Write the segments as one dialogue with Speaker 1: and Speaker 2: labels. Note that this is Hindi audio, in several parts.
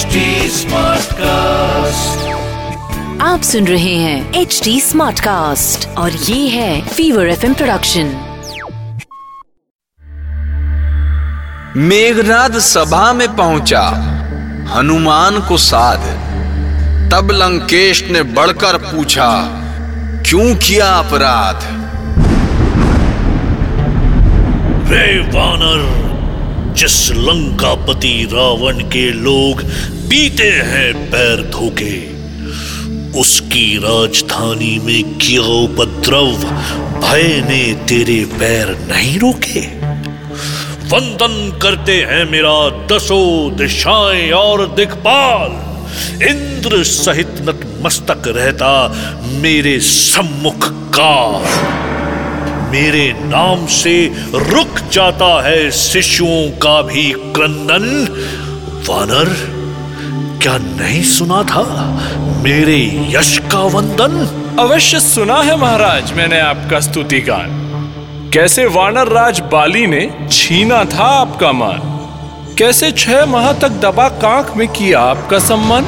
Speaker 1: HD कास्ट
Speaker 2: आप सुन रहे हैं एच डी स्मार्ट कास्ट और ये है फीवर एफ़ प्रोडक्शन
Speaker 3: मेघनाद सभा में पहुँचा हनुमान को साध। तब लंकेश ने बढ़कर पूछा क्यों किया अपराध?
Speaker 4: वे वानर जिस लंकापति रावण के लोग पीते हैं पैर धोके उसकी राजधानी में किया उपद्रव भय ने तेरे पैर नहीं रोके। वंदन करते हैं मेरा दसों दिशाएँ और दिक्पाल इंद्र सहित नतमस्तक रहता मेरे सम्मुख काल। मेरे नाम से रुक जाता है शिशुओं का भी क्रंदन। वानर, क्या नहीं सुना था? मेरे यश का वंदन।
Speaker 5: अवश्य सुना है महाराज, मैंने आपका स्तुति गान। कैसे वानर राज बाली ने छीना था आपका मान? कैसे छह माह तक दबा कांख में किया आपका सम्मान?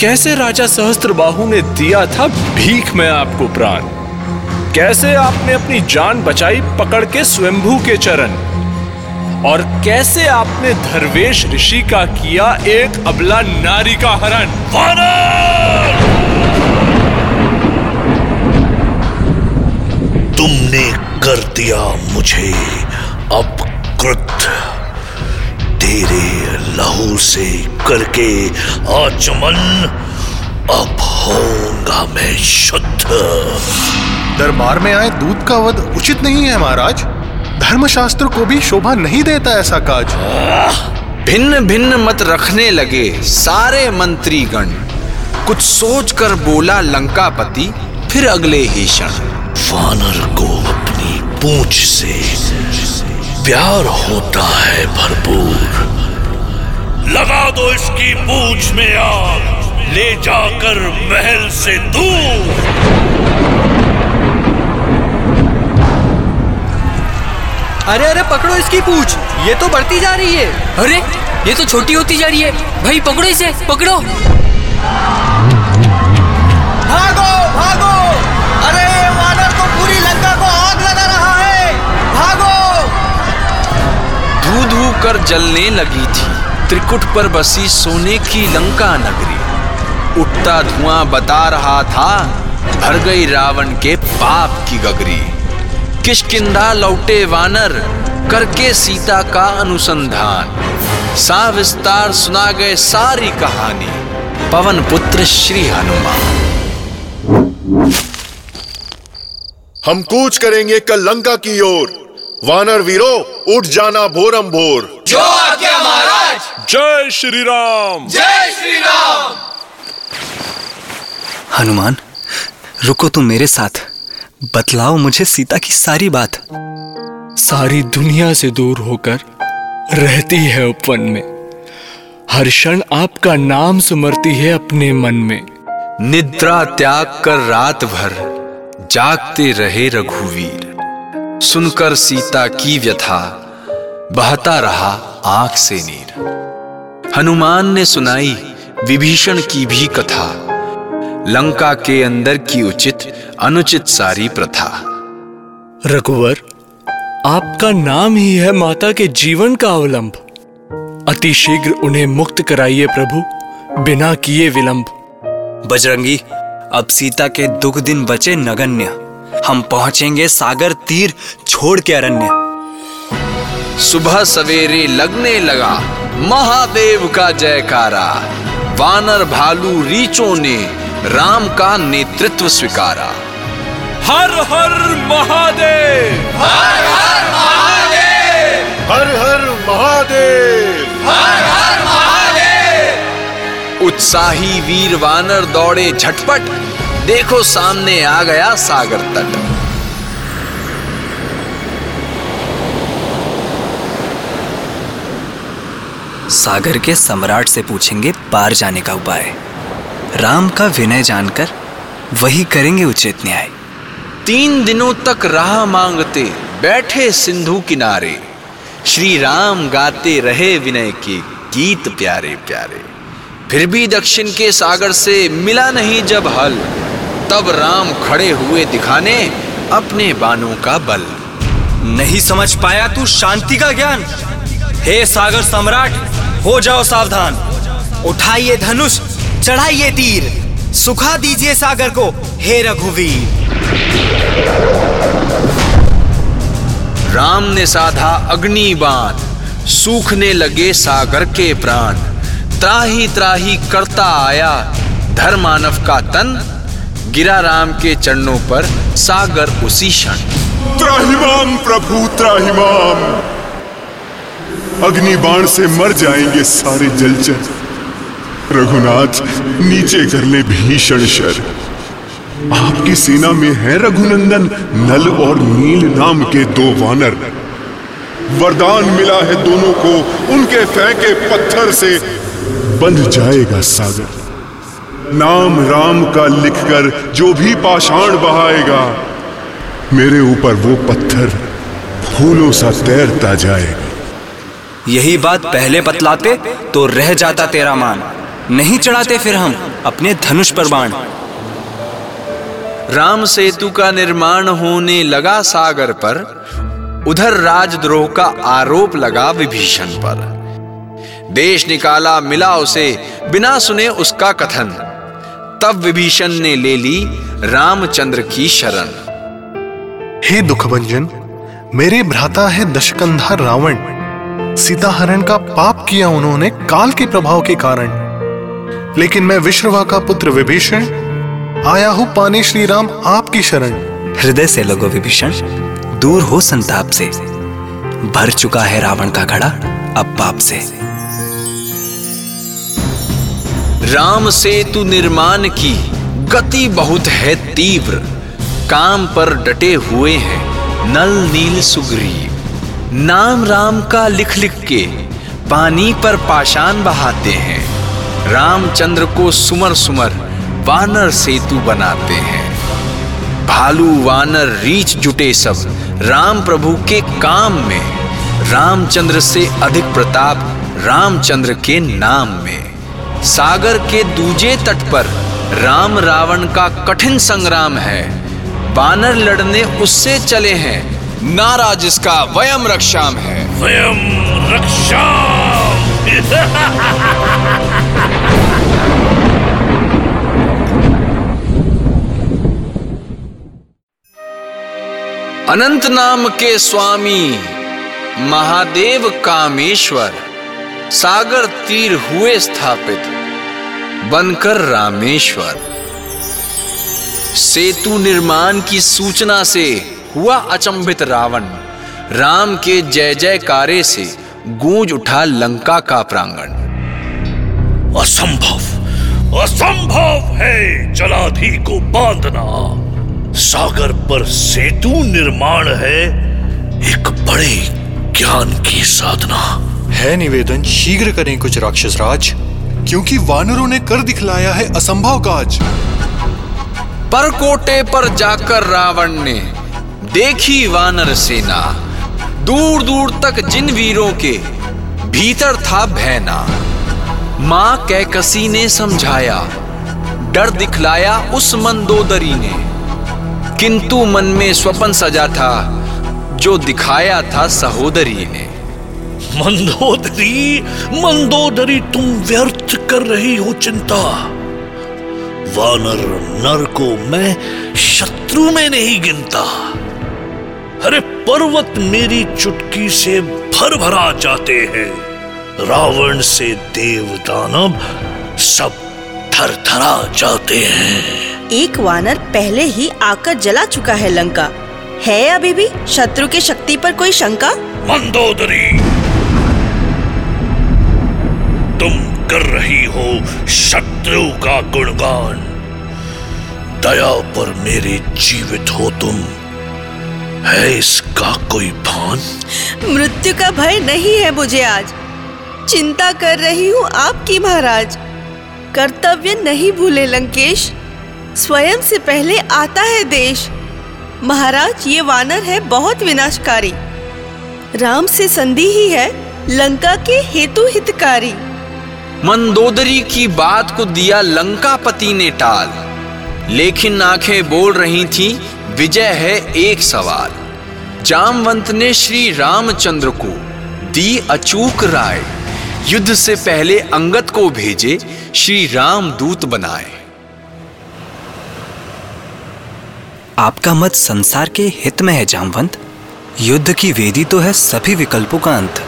Speaker 5: कैसे राजा सहस्त्र बाहु ने दिया था भीख में आपको प्राण? कैसे आपने अपनी जान बचाई पकड़ के स्वयंभू के चरण? और कैसे आपने धर्वेश ऋषि का किया एक अबला नारी का हरण?
Speaker 4: तुमने कर दिया मुझे अपकृत तेरे लहू से करके आचमन, अब होऊँगा मैं शुद्ध।
Speaker 6: दरबार में आए दूध का वध उचित नहीं है महाराज। धर्मशास्त्र को भी शोभा नहीं देता ऐसा काज।
Speaker 3: भिन्न भिन्न मत रखने लगे सारे मंत्रीगण। कुछ सोच कर बोला लंकापति फिर अगले ही क्षण।
Speaker 4: वानर को अपनी पूंछ से प्यार होता है भरपूर। लगा दो इसकी पूंछ में आग ले जाकर महल से दूर।
Speaker 7: अरे अरे पकड़ो इसकी पूछ। ये तो बढ़ती जा रही है।
Speaker 8: अरे ये तो छोटी होती जा रही है। भाई पकड़ो इसे पकड़ो।
Speaker 7: भागो भागो। अरे वानर तो पूरी लंका को आग लगा रहा है। भागो।
Speaker 3: धू धू कर जलने लगी थी। त्रिकुट पर बसी सोने की लंका नगरी। उठता धुआँ बता रहा था भर गई रावण के पाप की गगरी। किशकिंधा लौटे वानर करके सीता का अनुसंधान। सा विस्तार सुना गए सारी कहानी। पवन पुत्र श्री हनुमान।
Speaker 9: हम कूच करेंगे कल लंका की ओर। वानर वीरो उठ जाना भोरम भोर।
Speaker 1: जो आज्ञा महाराज।
Speaker 5: जय श्री राम।
Speaker 1: जय श्री राम।
Speaker 7: हनुमान रुको तुम मेरे साथ। बतलाओ मुझे सीता की सारी बात।
Speaker 5: सारी दुनिया से दूर होकर रहती है उपवन में। हर क्षण आपका नाम सुमरती है अपने मन में।
Speaker 3: निद्रा त्याग कर रात भर जागते रहे रघुवीर। सुनकर सीता की व्यथा बहता रहा आँख से नीर। हनुमान ने सुनाई विभीषण की भी कथा। लंका के अंदर की उचित अनुचित सारी प्रथा।
Speaker 5: रघुवर आपका नाम ही है माता के जीवन का अवलंब। अति शीघ्र उन्हें मुक्त कराइए प्रभु बिना किए विलंब।
Speaker 7: बजरंगी अब सीता के दुख दिन बचे नगण्य। हम पहुँचेंगे सागर तीर छोड़ के अरण्य।
Speaker 3: सुबह सवेरे लगने लगा महादेव का जयकारा। वानर भालू रीचों ने राम का नेतृत्व स्वीकारा।
Speaker 5: हर हर महादेव।
Speaker 1: हर हर महादेव।
Speaker 9: हर हर महादेव।
Speaker 1: हर हर महादेव।
Speaker 3: उत्साही वीर वानर दौड़े झटपट देखो सामने आ गया सागर तट।
Speaker 7: सागर के सम्राट से पूछेंगे पार जाने का उपाय। राम का विनय जानकर वही करेंगे उचित न्याय।
Speaker 3: तीन दिनों तक राह मांगते बैठे सिंधु किनारे। श्री राम गाते रहे विनय के गीत प्यारे प्यारे। फिर भी दक्षिण के सागर से मिला नहीं जब हल। तब राम खड़े हुए दिखाने अपने बानों का बल।
Speaker 7: नहीं समझ पाया तू शांति का ज्ञान। हे सागर सम्राट हो जाओ सावधान। उठाइए धनुष चढ़ाइए तीर। सुखा दीजिए सागर को हे रघुवीर।
Speaker 3: राम ने साधा अग्नि बाण सूखने लगे सागर के प्राण। त्राही त्राही करता आया धर्मानव का तन गिरा राम के चरणों पर सागर उसी क्षण।
Speaker 9: त्राहिमाम प्रभु त्राहिमाम अग्नि बाण से मर जाएँगे सारे जलचर। रघुनाथ, नीचे कर ले भीषण शर। आपकी सेना में है रघुनंदन, नल और नील नाम के दो वानर। वरदान मिला है दोनों को, उनके फेंके पत्थर से। बंध जाएगा सागर। नाम राम का लिखकर जो भी पाषाण बहाएगा, मेरे ऊपर वो पत्थर फूलों सा तैरता जाएगा।
Speaker 7: यही बात पहले बतलाते तो रह जाता तेरा मान। नहीं चढ़ाते फिर हम अपने धनुष पर बाण।
Speaker 3: राम सेतु का निर्माण होने लगा सागर पर उधर राजद्रोह का आरोप लगा विभीषण पर। देश निकाला मिला उसे बिना सुने उसका कथन। तब विभीषण ने ले ली रामचंद्र की शरण।
Speaker 6: हे दुखभंजन मेरे भ्राता है दशकंधा रावण। सीता हरण का पाप किया उन्होंने काल के प्रभाव के कारण। लेकिन मैं विश्रवा का पुत्र विभीषण आया हूँ पाने श्री राम आपकी शरण।
Speaker 7: हृदय से लगो विभीषण दूर हो संताप से। भर चुका है रावण का घड़ा अब पाप से।
Speaker 3: राम सेतु निर्माण की गति बहुत है तीव्र। काम पर डटे हुए हैं नल नील सुग्रीव। नाम राम का लिख लिख के पानी पर पाषाण बहाते हैं। रामचंद्र को सुमर सुमर वानर सेतु बनाते हैं। भालू वानर रीच जुटे सब, राम प्रभु के काम में। रामचंद्र से अधिक प्रताप रामचंद्र के नाम में। सागर के दूजे तट पर राम रावण का कठिन संग्राम है। बानर लड़ने उससे चले हैं। नारा जिसका वयम रक्षाम है।
Speaker 4: वयम रक्षा
Speaker 3: अनंत नाम के स्वामी महादेव कामेश्वर सागर तीर हुए स्थापित बनकर रामेश्वर। सेतु निर्माण की सूचना से हुआ अचंभित रावण। राम के जय जयकारे से गूंज उठा लंका का प्रांगण।
Speaker 4: असंभव असंभव है जलाधि को बांधना। सागर पर सेतु निर्माण है एक बड़े ज्ञान की साधना।
Speaker 10: है निवेदन शीघ्र करें कुछ राक्षस राज
Speaker 6: क्योंकि वानरों ने कर दिखलाया है असंभव काज।
Speaker 3: पर कोटे पर जाकर रावण ने देखी वानर सेना। दूर दूर तक जिन वीरों के भीतर था भैना, माँ कैकसी ने समझाया, डर दिखलाया उस मंदोदरी ने। किंतु मन में स्वपन सजा था, जो दिखाया था सहोदरी ने।
Speaker 4: मंदोदरी मंदोदरी, तुम व्यर्थ कर रही हो चिंता। वानर नर को मैं शत्रु में नहीं गिनता। अरे पर्वत मेरी चुटकी से भर भरा जाते हैं। रावण से देव दानव सब थर थरा जाते हैं।
Speaker 11: एक वानर पहले ही आकर जला चुका है लंका। है अभी भी शत्रु के शक्ति पर कोई शंका?
Speaker 4: मंदोदरी तुम कर रही हो शत्रु का गुणगान। दया पर मेरे जीवित हो तुम। है इसका कोई भान?
Speaker 11: मृत्यु का भय नहीं है मुझे आज। चिंता कर रही हूँ आपकी महाराज। कर्तव्य नहीं भूले लंकेश। स्वयं से पहले आता है देश। महाराज ये वानर है बहुत विनाशकारी। राम से संधि ही है लंका के हेतु हितकारी।
Speaker 3: मंदोदरी की बात को दिया लंकापति ने टाल। लेकिन आँखें बोल रही थी विजय है एक सवाल। जामवंत ने श्री रामचंद्र को दी अचूक राय। युद्ध से पहले अंगत को भेजे श्री राम दूत बनाए।
Speaker 7: आपका मत संसार के हित में है जामवंत। युद्ध की वेदी तो है सभी विकल्पों का अंत।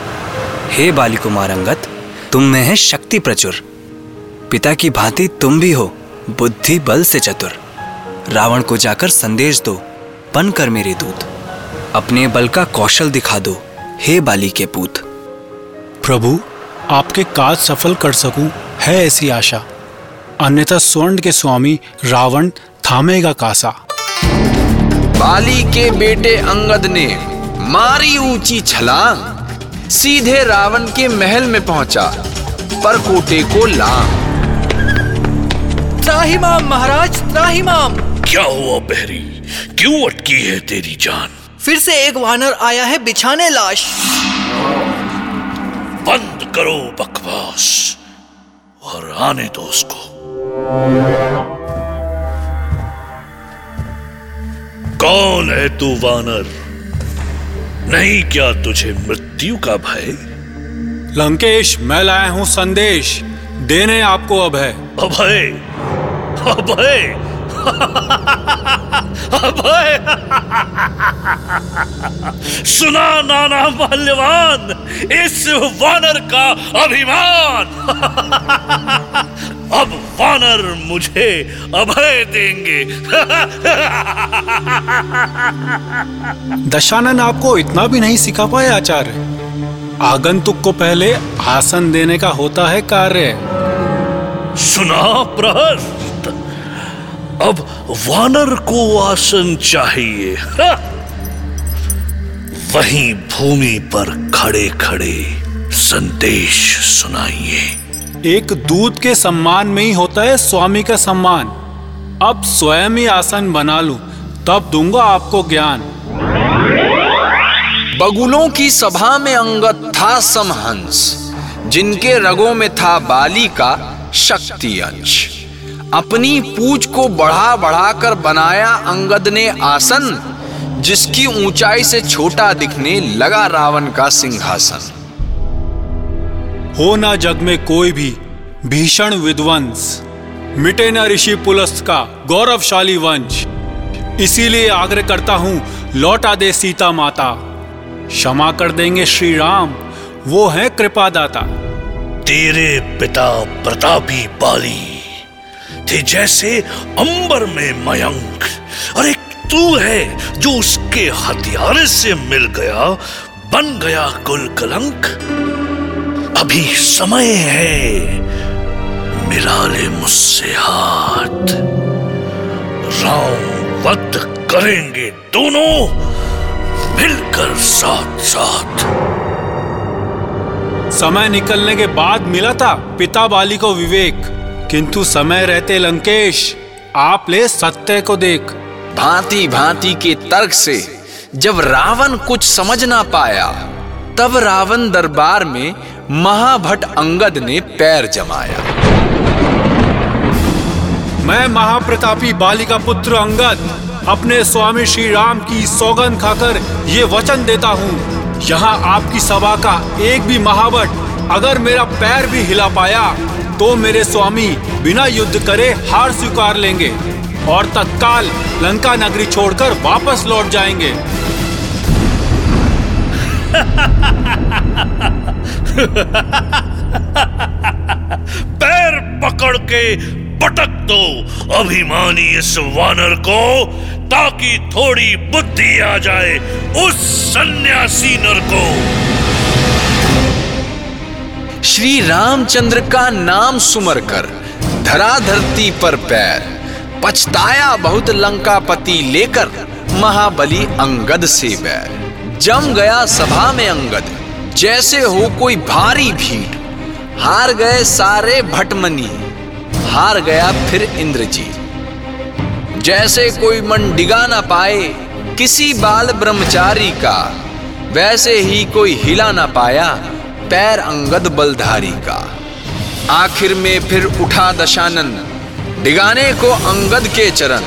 Speaker 7: हे बाली कुमार अंगत तुम में है शक्ति प्रचुर। पिता की भांति तुम भी हो, बुद्धि बल से चतुर। रावण को जाकर संदेश दो बनकर मेरे दूत। अपने बल का कौशल दिखा दो हे बाली के पूत।
Speaker 12: प्रभु आपके काज सफल कर सकूँ है ऐसी आशा। अन्यथा स्वर्ण के स्वामी रावण थामेगा कासा।
Speaker 3: बाली के बेटे अंगद ने मारी ऊँची छलांग सीधे रावण के महल में पहुँचा पर कोटे को लांग।
Speaker 13: त्राहिमाम महाराज त्राहिमाम
Speaker 4: क्या हुआ बहरी? क्यों अटकी है तेरी जान?
Speaker 13: फिर से एक वानर आया है बिछाने लाश।
Speaker 4: बंद करो बकवास और आने दो उसको। कौन है तू वानर? नहीं क्या तुझे मृत्यु का भय?
Speaker 12: लंकेश मैं लाया हूँ संदेश। देने आपको अभय
Speaker 4: अभय अभय अभय। सुना नाना माल्यवान इस वानर का अभिमान। अब वानर मुझे अभय देंगे।
Speaker 12: दशानन आपको इतना भी नहीं सिखा पाए आचार्य। आगंतुक को पहले आसन देने का होता है कार्य।
Speaker 4: सुना प्रहस्त अब वानर को आसन चाहिए। वहीं भूमि पर खड़े खड़े संदेश सुनाइए।
Speaker 12: एक दूत के सम्मान में ही होता है स्वामी का सम्मान। अब स्वयं ही आसन बना लूँ तब दूँगा आपको ज्ञान।
Speaker 3: बगुलों की सभा में अंगत था समहंस जिनके रगों में था बाली का शक्ति अंश। अपनी पूछ को बढ़ा बढ़ाकर बनाया अंगद ने आसन जिसकी ऊंचाई से छोटा दिखने लगा रावण का सिंहासन।
Speaker 12: हो ना जग में कोई भी भीषण विध्वंस मिटे न ऋषि पुलस्त का गौरवशाली वंश। इसीलिए आग्रह करता हूँ लौटा दे सीता माता। क्षमा कर देंगे श्री राम वो है कृपादाता।
Speaker 4: तेरे पिता प्रतापी बाली। थे जैसे अंबर में मयंक। और एक तू है जो उसके हथियारे से मिल गया, बन गया कुल कलंक। अभी समय है मिला ले मुझसे हाथ। राम वध करेंगे दोनों मिलकर साथ साथ
Speaker 12: समय निकलने के बाद मिला था पिता बाली को विवेक। किंतु समय रहते लंकेश आप ले सत्य को देख।
Speaker 3: भांति भांति के तर्क से जब रावण कुछ समझ ना पाया तब रावण दरबार में महाभट अंगद ने पैर जमाया।
Speaker 12: मैं महाप्रतापी बालिका पुत्र अंगद अपने स्वामी श्री राम की सौगंध खाकर ये वचन देता हूँ। यहाँ आपकी सभा का एक भी महावट अगर मेरा पैर भी हिला पाया तो मेरे स्वामी बिना युद्ध करे हार स्वीकार लेंगे और तत्काल लंका नगरी छोड़कर वापस लौट जाएँगे।
Speaker 4: पैर पकड़ के पटक दो अभिमानी इस वानर को, ताकि थोड़ी बुद्धि आ जाए उस सन्यासी नर को।
Speaker 3: श्री रामचंद्र का नाम सुमर कर धरा धरती पर पैर, पछताया बहुत लंकापति लेकर महाबली अंगद से बैर। जम गया सभा में अंगद, जैसे हो कोई भारी भीड़। हार गए सारे भटमनी, हार गया फिर इंद्रजीत। जैसे कोई मन डिगा ना पाए, किसी बाल ब्रह्मचारी का, वैसे ही कोई हिला ना पाया। पैर अंगद बलधारी का। आखिर में फिर उठा दशानन डिगाने को अंगद के चरण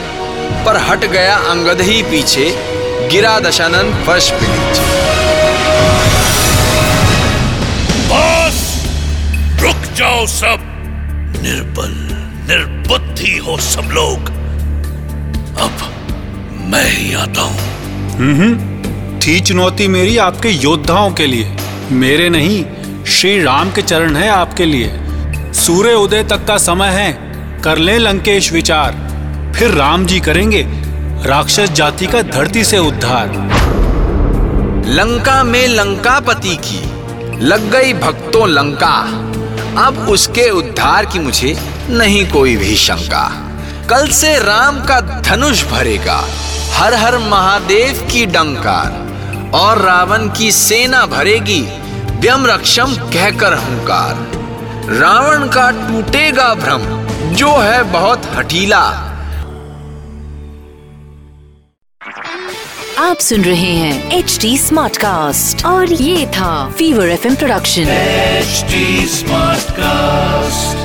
Speaker 3: पर हट गया अंगद ही पीछे गिरा दशानन फर्श पे नीचे।
Speaker 4: बस रुक जाओ सब। निर्बल निर्बुद्धि हो सब लोग। अब मैं ही आता हूँ।
Speaker 12: हम्म थी चुनौती मेरी आपके योद्धाओं के लिए। मेरे नहीं, श्री राम के चरण है आपके लिए। सूर्य उदय तक का समय है, कर ले लंकेश विचार। फिर राम जी करेंगे, राक्षस जाति का धरती से उद्धार।
Speaker 3: लंका में लंकापति की, लग गई भक्तों लंका। अब उसके उद्धार की मुझे नहीं कोई भी शंका। कल से राम का धनुष भरेगा, हर हर महादेव की डंकार। और रावण की सेना भरेगी व्यम रक्षम कहकर हुंकार। रावण का टूटेगा भ्रम जो है बहुत हटीला
Speaker 2: आप सुन रहे हैं एच डी स्मार्ट कास्ट और ये था fever F production H
Speaker 4: smart cast